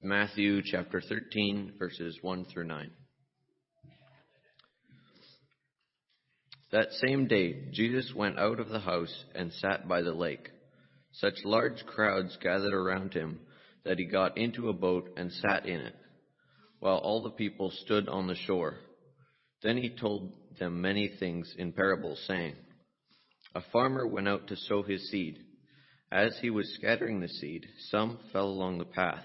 Matthew chapter 13, verses 1 through 9. That same day, Jesus went out of the house and sat by the lake. Such large crowds gathered around him that he got into a boat and sat in it, while all the people stood on the shore. Then he told them many things in parables, saying, A farmer went out to sow his seed. As he was scattering the seed, some fell along the path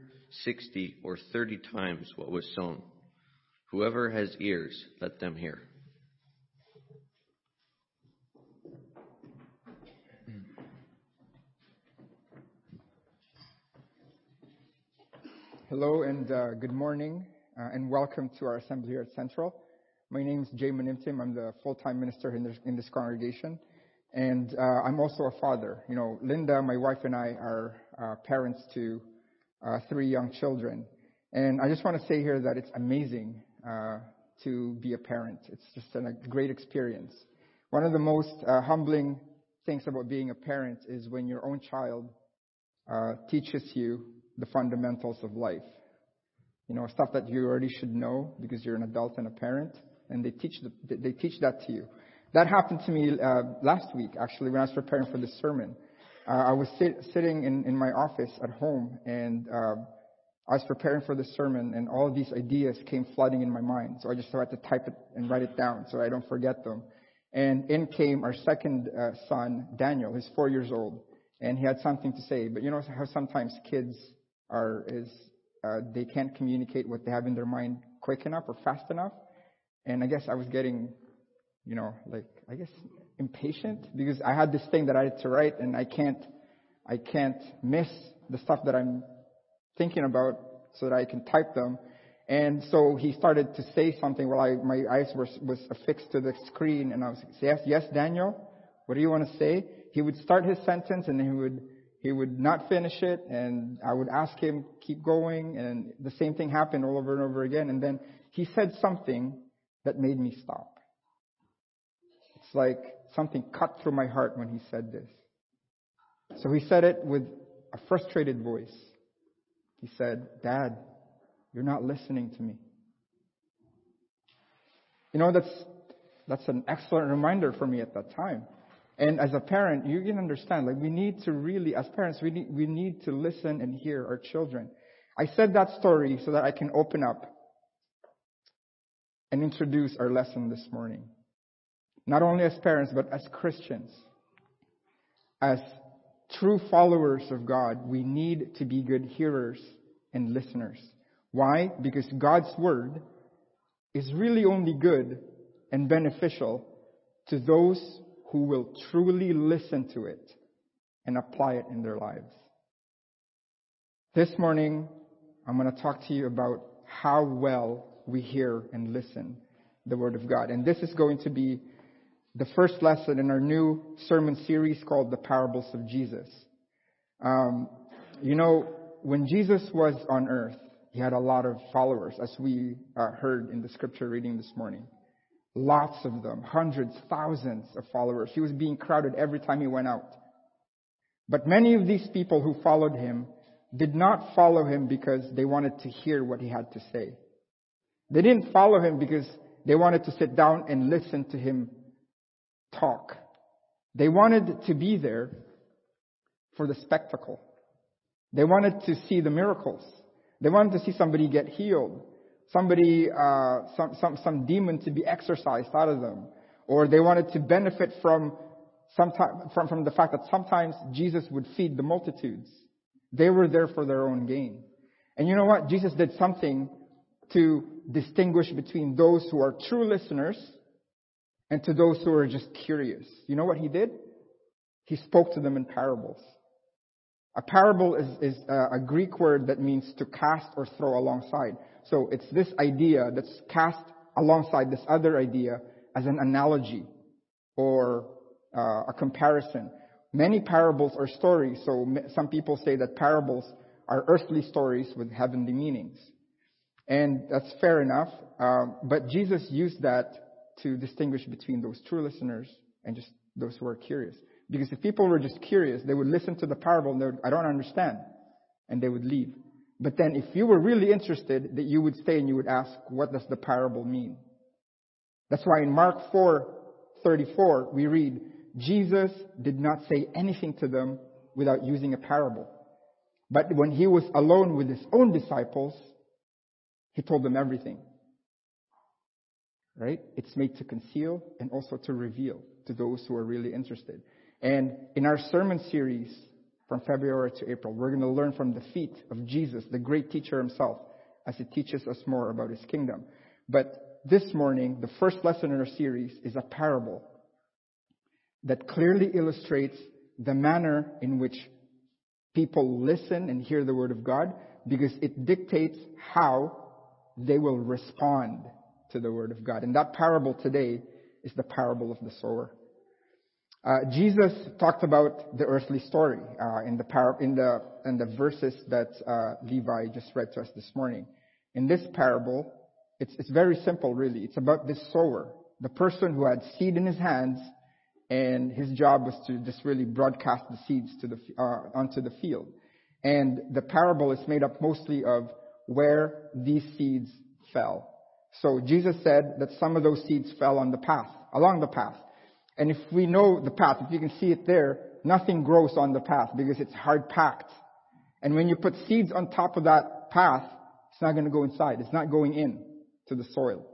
sixty, or thirty times what was sown. Whoever has ears, let them hear. Hello and uh, good morning, uh, and welcome to our assembly here at Central. My name is Jay Manimtim. I'm the full-time minister in this, in this congregation, and uh, I'm also a father. You know, Linda, my wife, and I are uh, parents to uh, three young children. And I just want to say here that it's amazing uh, to be a parent. It's just a great experience. One of the most uh, humbling things about being a parent is when your own child uh, teaches you the fundamentals of life. You know, stuff that you already should know because you're an adult and a parent, and they teach the, they teach that to you. That happened to me uh, last week, actually, when I was preparing for this sermon uh, I was sit, sitting in, in my office at home and uh, I was preparing for the sermon and all these ideas came flooding in my mind. So I just had to type it and write it down so I don't forget them. And in came our second uh, son, Daniel. He's four years old and he had something to say. But you know how sometimes kids are, is, uh, they can't communicate what they have in their mind quick enough or fast enough. And I guess I was getting, you know, like, I guess impatient because I had this thing that I had to write and I can't, I can't miss the stuff that I'm thinking about so that I can type them. And so he started to say something while I, my eyes were was affixed to the screen and I was yes, yes, Daniel, what do you want to say? He would start his sentence and he would, he would not finish it and I would ask him, keep going and the same thing happened all over and over again. And then he said something that made me stop. It's like something cut through my heart when he said this. So he said it with a frustrated voice. He said, Dad, you're not listening to me. You know, that's, that's an excellent reminder for me at that time. And as a parent, you can understand, like we need to really, as parents, we need, we need to listen and hear our children. I said that story so that I can open up and introduce our lesson this morning. Not only as parents, but as Christians. As true followers of God, we need to be good hearers and listeners. Why? Because God's Word is really only good and beneficial to those who will truly listen to it and apply it in their lives. This morning, I'm going to talk to you about how well we hear and listen the Word of God. And this is going to be the first lesson in our new sermon series called The Parables of Jesus. Um, you know, when Jesus was on earth, he had a lot of followers, as we uh, heard in the scripture reading this morning. Lots of them, hundreds, thousands of followers. He was being crowded every time he went out. But many of these people who followed him did not follow him because they wanted to hear what he had to say. They didn't follow him because they wanted to sit down and listen to him talk. They wanted to be there for the spectacle. They wanted to see the miracles. They wanted to see somebody get healed, somebody, uh, some, some, some demon to be exorcised out of them, or they wanted to benefit from, sometime, from, from the fact that sometimes Jesus would feed the multitudes. They were there for their own gain. And you know what? Jesus did something to distinguish between those who are true listeners and to those who are just curious. You know what he did? He spoke to them in parables. A parable is, is a Greek word that means to cast or throw alongside. So it's this idea that's cast alongside this other idea as an analogy or uh, a comparison. Many parables are stories, so some people say that parables are earthly stories with heavenly meanings. And that's fair enough, um, but Jesus used that to distinguish between those true listeners and just those who are curious. Because if people were just curious, they would listen to the parable and they would, I don't understand, and they would leave. But then if you were really interested, that you would stay and you would ask, what does the parable mean? That's why in Mark 4:34 we read, Jesus did not say anything to them without using a parable. But when he was alone with his own disciples, he told them everything. Right? It's made to conceal and also to reveal to those who are really interested. And in our sermon series from February to April, we're going to learn from the feet of Jesus, the great teacher himself, as he teaches us more about his kingdom. But this morning, the first lesson in our series is a parable that clearly illustrates the manner in which people listen and hear the word of God because it dictates how they will respond to the word of God. And that parable today is the parable of the sower. Uh, Jesus talked about the earthly story uh, in the par- in the in the verses that uh, Levi just read to us this morning. In this parable, it's it's very simple, really. It's about this sower, the person who had seed in his hands, and his job was to just really broadcast the seeds to the uh, onto the field. And the parable is made up mostly of where these seeds fell. So Jesus said that some of those seeds fell on the path, along the path. And if we know the path, if you can see it there, nothing grows on the path because it's hard packed. And when you put seeds on top of that path, it's not going to go inside. It's not going in to the soil.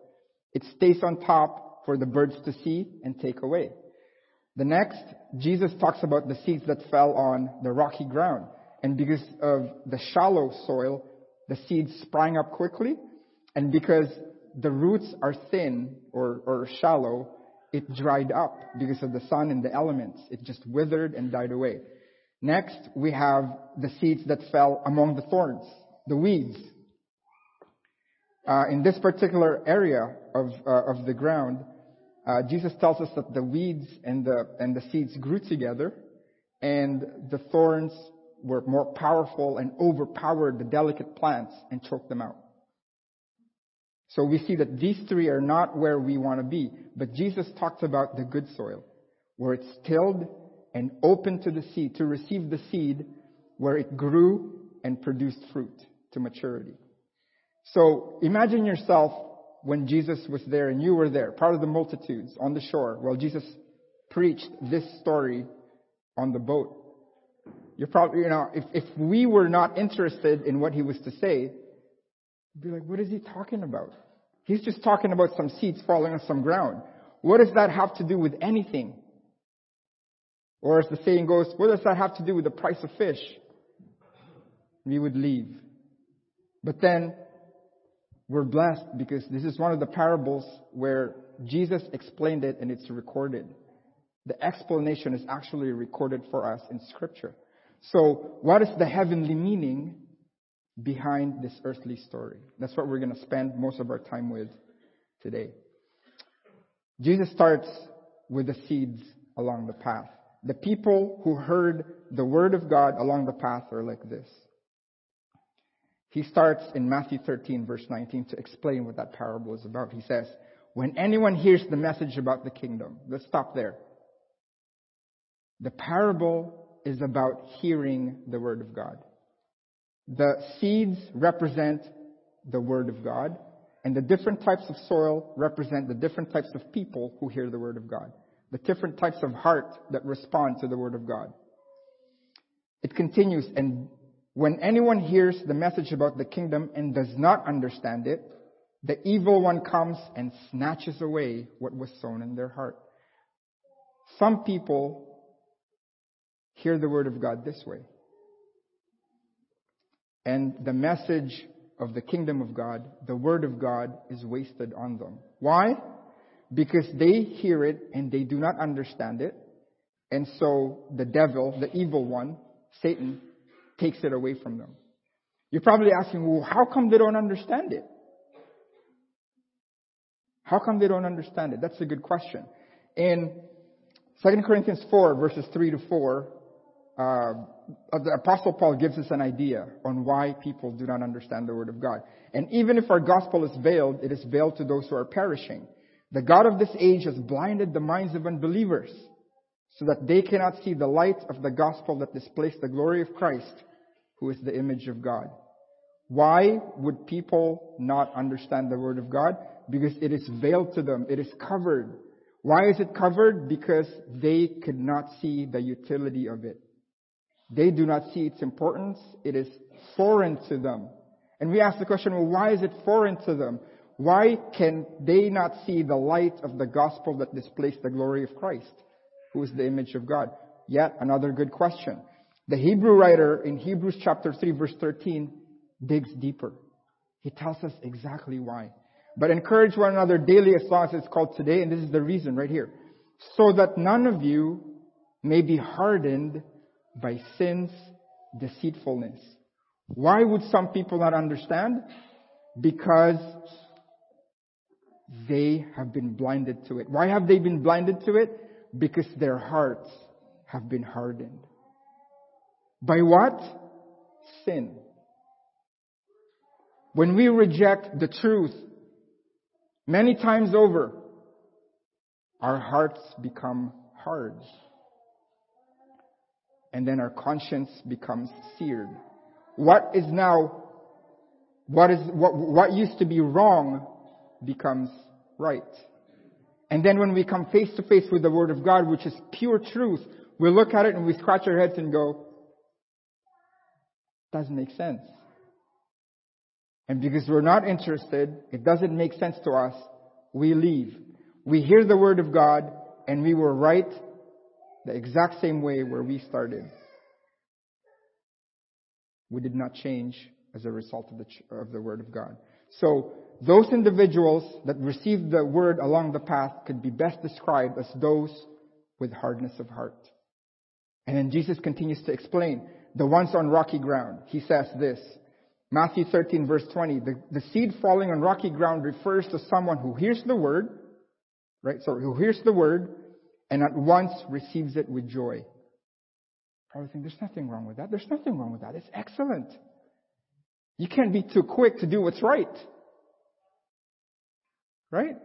It stays on top for the birds to see and take away. The next, Jesus talks about the seeds that fell on the rocky ground. And because of the shallow soil, the seeds sprang up quickly. And because the roots are thin or, or shallow, it dried up because of the sun and the elements. It just withered and died away. Next, we have the seeds that fell among the thorns, the weeds. Uh, in this particular area of, uh, of the ground, uh, Jesus tells us that the weeds and the, and the seeds grew together, and the thorns were more powerful and overpowered the delicate plants and choked them out. So we see that these three are not where we want to be. But Jesus talks about the good soil, where it's tilled and open to the seed, to receive the seed, where it grew and produced fruit to maturity. So imagine yourself when Jesus was there and you were there, part of the multitudes on the shore, while Jesus preached this story on the boat. You're probably, you know, if, if we were not interested in what he was to say, be like, what is he talking about? He's just talking about some seeds falling on some ground. What does that have to do with anything? Or as the saying goes, what does that have to do with the price of fish? We would leave. But then, we're blessed because this is one of the parables where Jesus explained it and it's recorded. The explanation is actually recorded for us in scripture. So, what is the heavenly meaning behind this earthly story. That's what we're going to spend most of our time with today. Jesus starts with the seeds along the path. The people who heard the word of God along the path are like this. He starts in Matthew 13 verse 19 to explain what that parable is about. He says, when anyone hears the message about the kingdom, let's stop there. The parable is about hearing the word of God. The seeds represent the Word of God, and the different types of soil represent the different types of people who hear the Word of God, the different types of heart that respond to the Word of God. It continues, and when anyone hears the message about the kingdom and does not understand it, the evil one comes and snatches away what was sown in their heart. Some people hear the Word of God this way and the message of the kingdom of God, the word of God is wasted on them. Why? Because they hear it and they do not understand it. And so the devil, the evil one, Satan, takes it away from them. You're probably asking, well, how come they don't understand it? How come they don't understand it? That's a good question. In 2 Corinthians 4, verses 3 to 4, uh, the Apostle Paul gives us an idea on why people do not understand the Word of God. And even if our gospel is veiled, it is veiled to those who are perishing. The God of this age has blinded the minds of unbelievers so that they cannot see the light of the gospel that displays the glory of Christ, who is the image of God. Why would people not understand the Word of God? Because it is veiled to them. It is covered. Why is it covered? Because they could not see the utility of it. They do not see its importance. It is foreign to them. And we ask the question, well, why is it foreign to them? Why can they not see the light of the gospel that displays the glory of Christ, who is the image of God? Yet another good question. The Hebrew writer in Hebrews chapter 3 verse 13 digs deeper. He tells us exactly why. But encourage one another daily as long as it's called today, and this is the reason right here. So that none of you may be hardened by sin's deceitfulness. Why would some people not understand? Because they have been blinded to it. Why have they been blinded to it? Because their hearts have been hardened. By what? Sin. When we reject the truth many times over, our hearts become hard and then our conscience becomes seared. What is now, what is, what, what used to be wrong becomes right. And then when we come face to face with the Word of God, which is pure truth, we look at it and we scratch our heads and go, doesn't make sense. And because we're not interested, it doesn't make sense to us, we leave. We hear the Word of God and we were right the exact same way where we started. We did not change as a result of the, of the Word of God. So, those individuals that received the Word along the path could be best described as those with hardness of heart. And then Jesus continues to explain the ones on rocky ground. He says this, Matthew 13 verse 20, the, the seed falling on rocky ground refers to someone who hears the Word, right? So who hears the Word, and at once receives it with joy. Probably think there's nothing wrong with that. There's nothing wrong with that. It's excellent. You can't be too quick to do what's right. Right?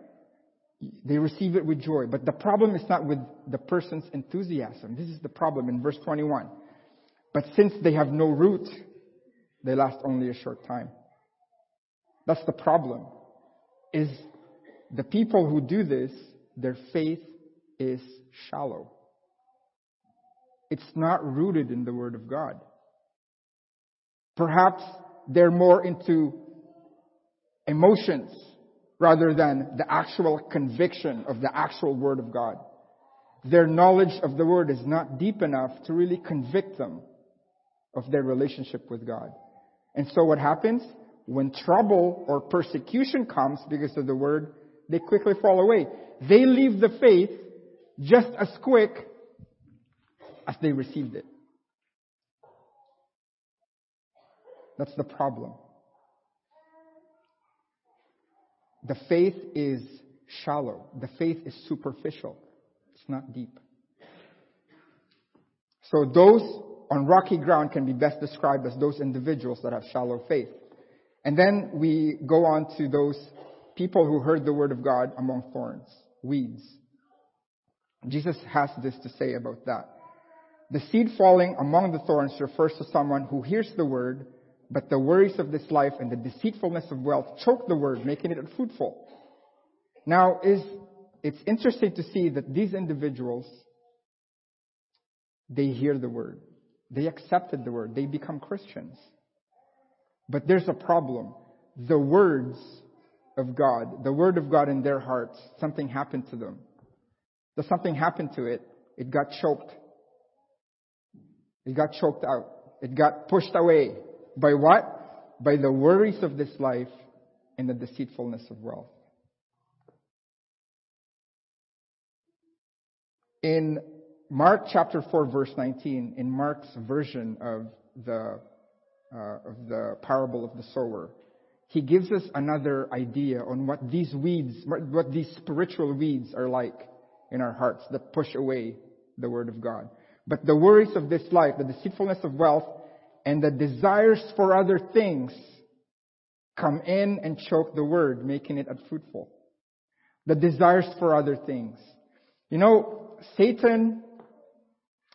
They receive it with joy. But the problem is not with the person's enthusiasm. This is the problem in verse 21. But since they have no root, they last only a short time. That's the problem. Is the people who do this, their faith is shallow. It's not rooted in the Word of God. Perhaps they're more into emotions rather than the actual conviction of the actual Word of God. Their knowledge of the Word is not deep enough to really convict them of their relationship with God. And so what happens? When trouble or persecution comes because of the Word, they quickly fall away. They leave the faith just as quick as they received it. That's the problem. The faith is shallow. The faith is superficial. It's not deep. So those on rocky ground can be best described as those individuals that have shallow faith. And then we go on to those people who heard the word of God among thorns, weeds. Jesus has this to say about that. The seed falling among the thorns refers to someone who hears the word, but the worries of this life and the deceitfulness of wealth choke the word, making it unfruitful. Now, is it's interesting to see that these individuals, they hear the word. They accepted the word. They become Christians. But there's a problem. The words of God, the word of God in their hearts, something happened to them that something happened to it. It got choked. It got choked out. It got pushed away. By what? By the worries of this life and the deceitfulness of wealth. In Mark chapter 4 verse 19, in Mark's version of the, uh, of the parable of the sower, he gives us another idea on what these weeds, what these spiritual weeds are like in our hearts that push away the Word of God. But the worries of this life, the deceitfulness of wealth, and the desires for other things come in and choke the Word, making it unfruitful. The desires for other things. You know, Satan,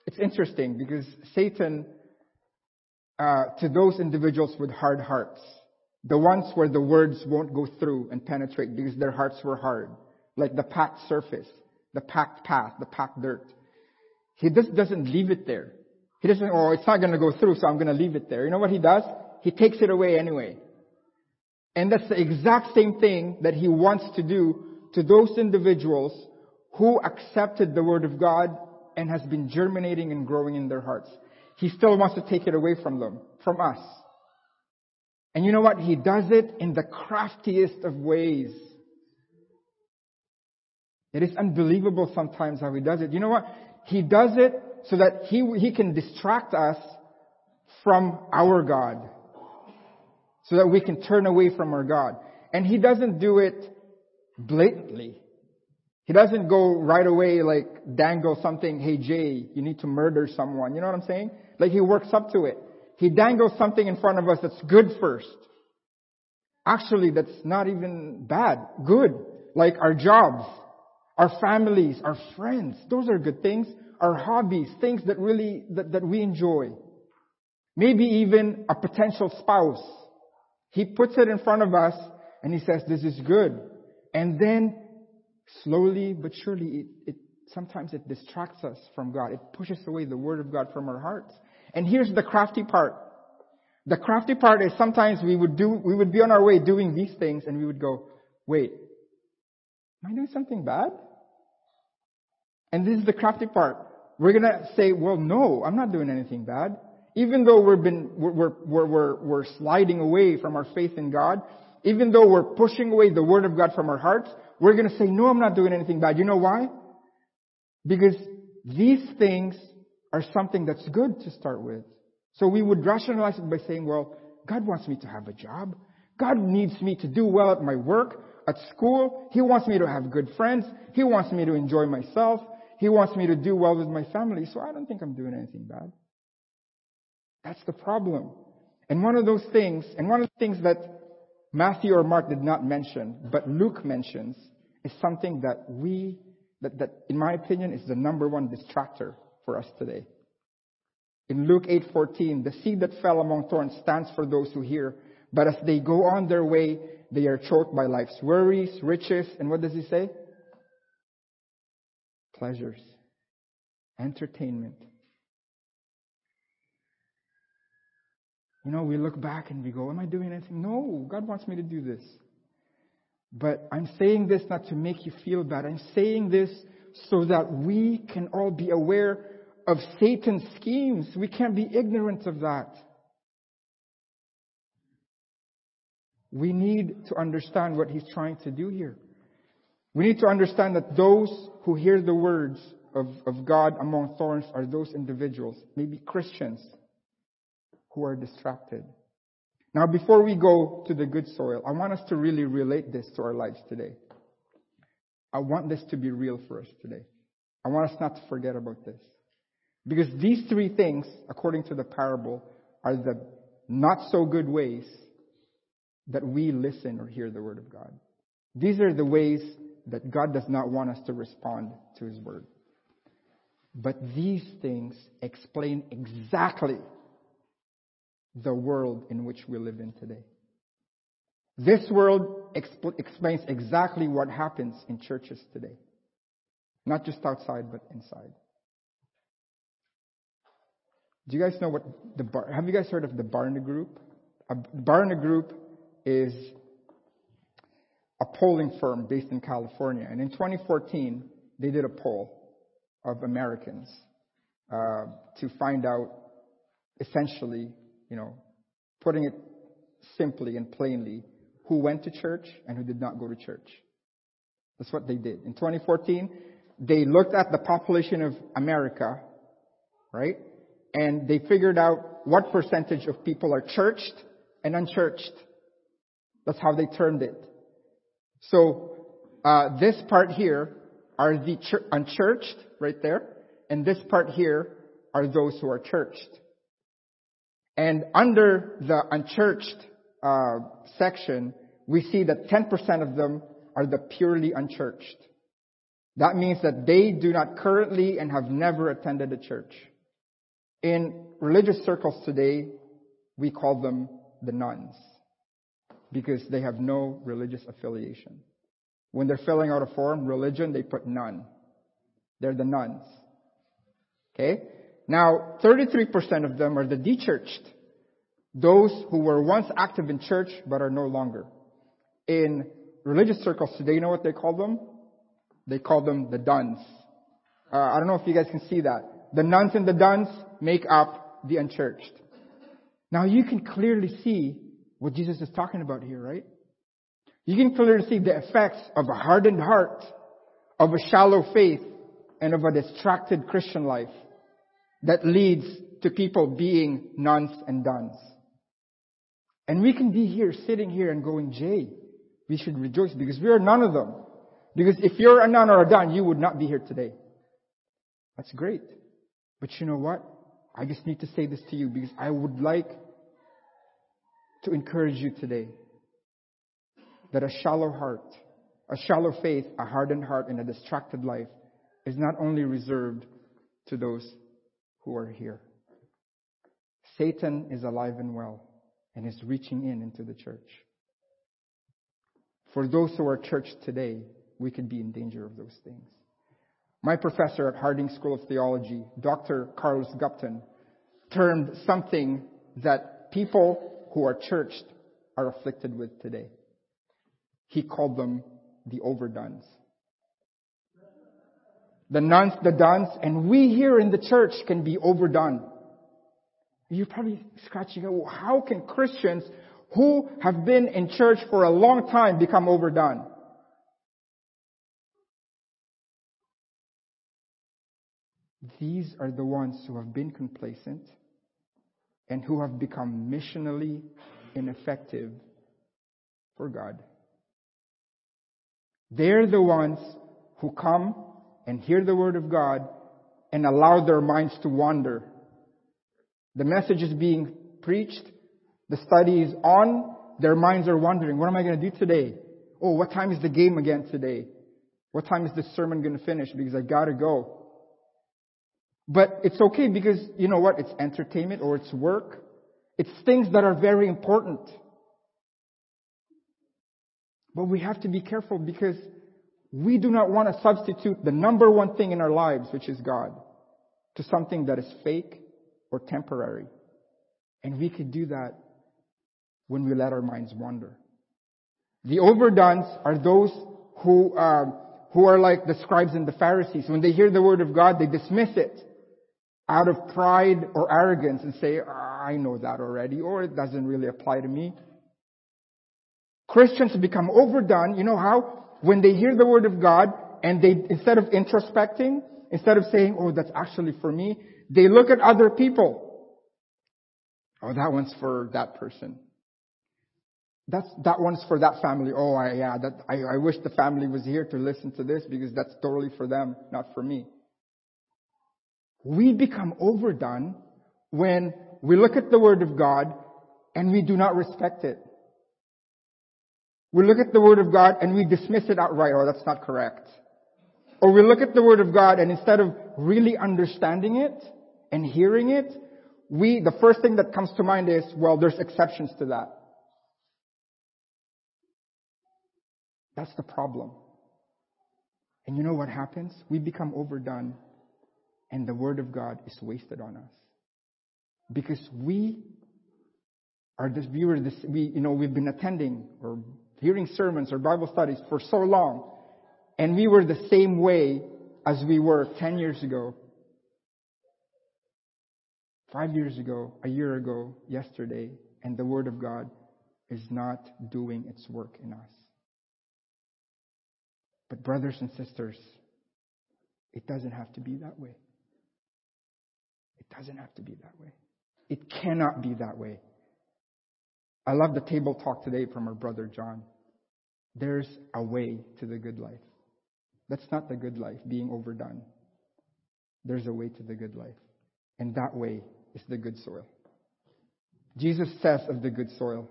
it's interesting because Satan, uh, to those individuals with hard hearts, the ones where the words won't go through and penetrate because their hearts were hard, like the packed surface, the packed path, the packed dirt. He just doesn't leave it there. He doesn't, oh, it's not going to go through, so I'm going to leave it there. You know what he does? He takes it away anyway. And that's the exact same thing that he wants to do to those individuals who accepted the word of God and has been germinating and growing in their hearts. He still wants to take it away from them, from us. And you know what? He does it in the craftiest of ways. It is unbelievable sometimes how he does it. You know what? He does it so that he, he can distract us from our God. So that we can turn away from our God. And he doesn't do it blatantly. He doesn't go right away like dangle something, hey Jay, you need to murder someone. You know what I'm saying? Like he works up to it. He dangles something in front of us that's good first. Actually, that's not even bad. Good. Like our jobs, our families, our friends. Those are good things. Our hobbies, things that really, that, that we enjoy. Maybe even a potential spouse. He puts it in front of us and he says, this is good. And then slowly but surely it, it sometimes it distracts us from God. It pushes away the word of God from our hearts. And here's the crafty part. The crafty part is sometimes we would do, we would be on our way doing these things and we would go, wait, am I doing something bad? And this is the crafty part. We're gonna say, well, no, I'm not doing anything bad. Even though we've been, we're, we're, we're, we're sliding away from our faith in God, even though we're pushing away the Word of God from our hearts, we're gonna say, no, I'm not doing anything bad. You know why? Because these things are something that's good to start with. So we would rationalize it by saying, well, God wants me to have a job. God needs me to do well at my work, at school. He wants me to have good friends. He wants me to enjoy myself. He wants me to do well with my family. So I don't think I'm doing anything bad. That's the problem. And one of those things, and one of the things that Matthew or Mark did not mention, but Luke mentions, is something that we, that, that in my opinion is the number one distractor for us today. In Luke 8:14, the seed that fell among thorns stands for those who hear, but as they go on their way, they are choked by life's worries, riches, and what does he say? Pleasures, entertainment. You know, we look back and we go, Am I doing anything? No, God wants me to do this. But I'm saying this not to make you feel bad. I'm saying this so that we can all be aware of Satan's schemes. We can't be ignorant of that. We need to understand what he's trying to do here. We need to understand that those who hear the words of, of God among thorns are those individuals, maybe Christians, who are distracted. Now, before we go to the good soil, I want us to really relate this to our lives today. I want this to be real for us today. I want us not to forget about this. Because these three things, according to the parable, are the not so good ways that we listen or hear the word of God. These are the ways that God does not want us to respond to his word. But these things explain exactly the world in which we live in today. This world exp- explains exactly what happens in churches today. Not just outside, but inside. Do you guys know what the Bar- have you guys heard of the Barna Group? A Barna Group is a polling firm based in California, and in 2014 they did a poll of Americans uh, to find out, essentially, you know, putting it simply and plainly, who went to church and who did not go to church. That's what they did. In 2014, they looked at the population of America, right? and they figured out what percentage of people are churched and unchurched. That's how they termed it. So, uh, this part here are the ch- unchurched, right there, and this part here are those who are churched. And under the unchurched uh, section, we see that 10% of them are the purely unchurched. That means that they do not currently and have never attended a church. In religious circles today, we call them the nones because they have no religious affiliation. When they're filling out a form, religion, they put none. They're the nones. Okay? Now, 33% of them are the dechurched. Those who were once active in church but are no longer. In religious circles today, you know what they call them? They call them the dones. Uh, I don't know if you guys can see that. The nones and the duns make up the unchurched. Now you can clearly see what Jesus is talking about here, right? You can clearly see the effects of a hardened heart, of a shallow faith, and of a distracted Christian life that leads to people being nones and dones. And we can be here, sitting here and going, Jay, we should rejoice because we are none of them. Because if you're a none or a done, you would not be here today. That's great. But you know what? I just need to say this to you because I would like to encourage you today that a shallow heart, a shallow faith, a hardened heart, and a distracted life is not only reserved to those who are here. Satan is alive and well and is reaching in into the church. For those who are church today, we could be in danger of those things. My professor at Harding School of Theology, Dr. Carlus Gupton, termed something that people who are churched are afflicted with today. He called them the overdones. The nones, the dones, and we here in the church can be overdone. You're probably scratching out, well, how can Christians who have been in church for a long time become overdone? These are the ones who have been complacent and who have become missionally ineffective for God. They're the ones who come and hear the word of God and allow their minds to wander. The message is being preached. The study is on. Their minds are wondering, what am I going to do today? Oh, what time is the game again today? What time is this sermon going to finish? Because I gotta go. But it's okay because, you know what? It's entertainment or it's work. It's things that are very important. But we have to be careful because we do not want to substitute the number one thing in our lives, which is God, to something that is fake or temporary. And we could do that when we let our minds wander. The overdones are those who, uh, who are like the scribes and the Pharisees. When they hear the word of God, they dismiss it out of pride or arrogance and say, oh, I know that already, or it doesn't really apply to me. Christians become overdone. You know how? When they hear the word of God and they, instead of introspecting, instead of saying, oh, that's actually for me, they look at other people. Oh, that one's for that person. That's, that one's for that family. Oh, I, yeah, that, I, I wish the family was here to listen to this because that's totally for them, not for me. We become overdone when we look at the Word of God and we do not respect it. We look at the Word of God and we dismiss it outright. Oh, that's not correct. Or we look at the Word of God and instead of really understanding it and hearing it, we, the first thing that comes to mind is, well, there's exceptions to that. That's the problem. And you know what happens? We become overdone and the Word of God is wasted on us. Because we are this, we were this, we, you know, we've been attending or hearing sermons or Bible studies for so long, and we were the same way as we were 10 years ago, five years ago, a year ago, yesterday, and the Word of God is not doing its work in us. But brothers and sisters, it doesn't have to be that way. It doesn't have to be that way. It cannot be that way. I love the table talk today from our brother John. There's a way to the good life. That's not the good life being overdone. There's a way to the good life. And that way is the good soil. Jesus says of the good soil,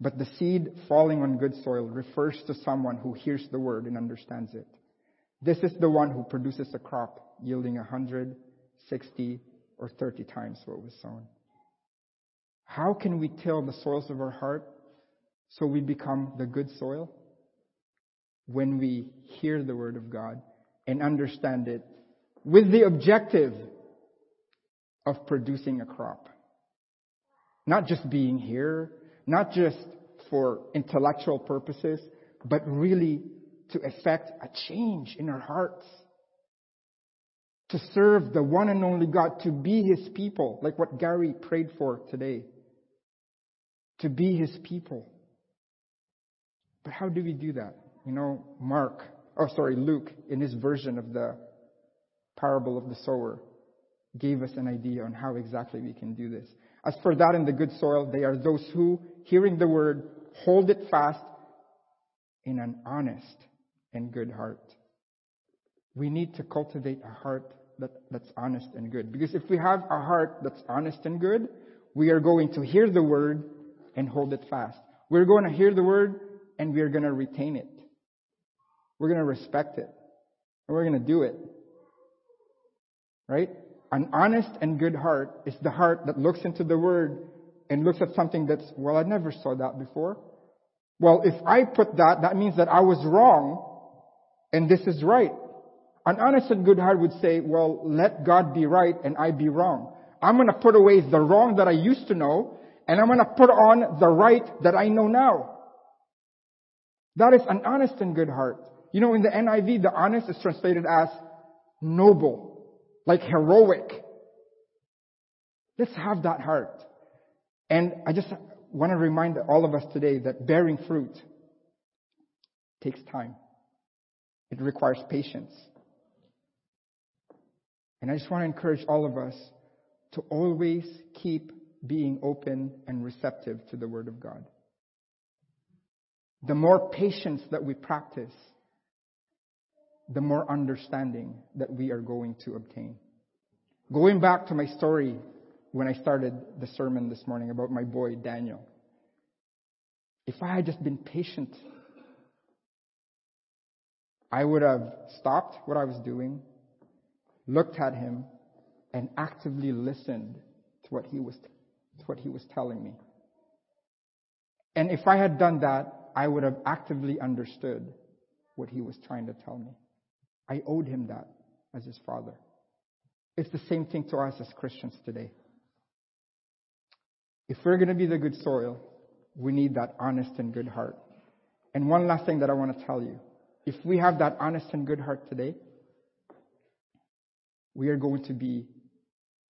but the seed falling on good soil refers to someone who hears the word and understands it. This is the one who produces a crop yielding a hundred, sixty, or thirty times what was sown. How can we till the soils of our heart so we become the good soil? When we hear the word of God and understand it with the objective of producing a crop. Not just being here, not just for intellectual purposes, but really to effect a change in our hearts. To serve the one and only God, to be His people, like what Gary prayed for today. To be His people. But how do we do that? You know, Mark, oh sorry, Luke, in his version of the parable of the sower, gave us an idea on how exactly we can do this. As for that in the good soil, they are those who, hearing the word, hold it fast in an honest and good heart. We need to cultivate a heart that, that's honest and good. Because if we have a heart that's honest and good, we are going to hear the word and hold it fast. We're going to hear the word and we're going to retain it. We're going to respect it. And we're going to do it. Right? An honest and good heart is the heart that looks into the word and looks at something that's, well, I never saw that before. Well, if I put that, that means that I was wrong and this is right. An honest and good heart would say, well, let God be right and I be wrong. I'm going to put away the wrong that I used to know and I'm going to put on the right that I know now. That is an honest and good heart. You know, in the NIV, the honest is translated as noble, like heroic. Let's have that heart. And I just want to remind all of us today that bearing fruit takes time. It requires patience. And I just want to encourage all of us to always keep being open and receptive to the Word of God. The more patience that we practice, the more understanding that we are going to obtain. Going back to my story when I started the sermon this morning about my boy Daniel. If I had just been patient, I would have stopped what I was doing, looked at him, and actively listened to what he was, to what he was telling me. And if I had done that, I would have actively understood what he was trying to tell me. I owed him that as his father. It's the same thing to us as Christians today. If we're going to be the good soil, we need that honest and good heart. And one last thing that I want to tell you. If we have that honest and good heart today, we are going to be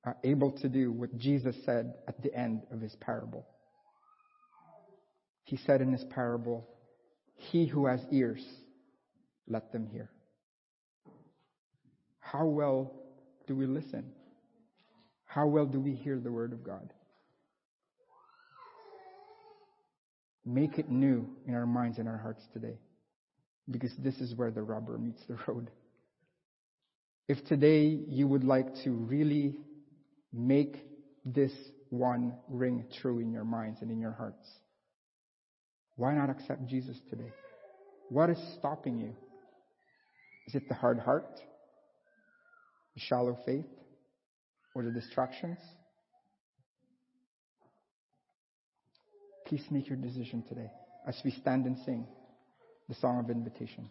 uh, able to do what Jesus said at the end of his parable. He said in his parable, He who has ears, let them hear. How well do we listen? How well do we hear the word of God? Make it new in our minds and our hearts today. Because this is where the rubber meets the road. If today you would like to really make this one ring true in your minds and in your hearts, why not accept Jesus today? What is stopping you? Is it the hard heart? The shallow faith? Or the distractions? Please make your decision today as we stand and sing the song of invitation.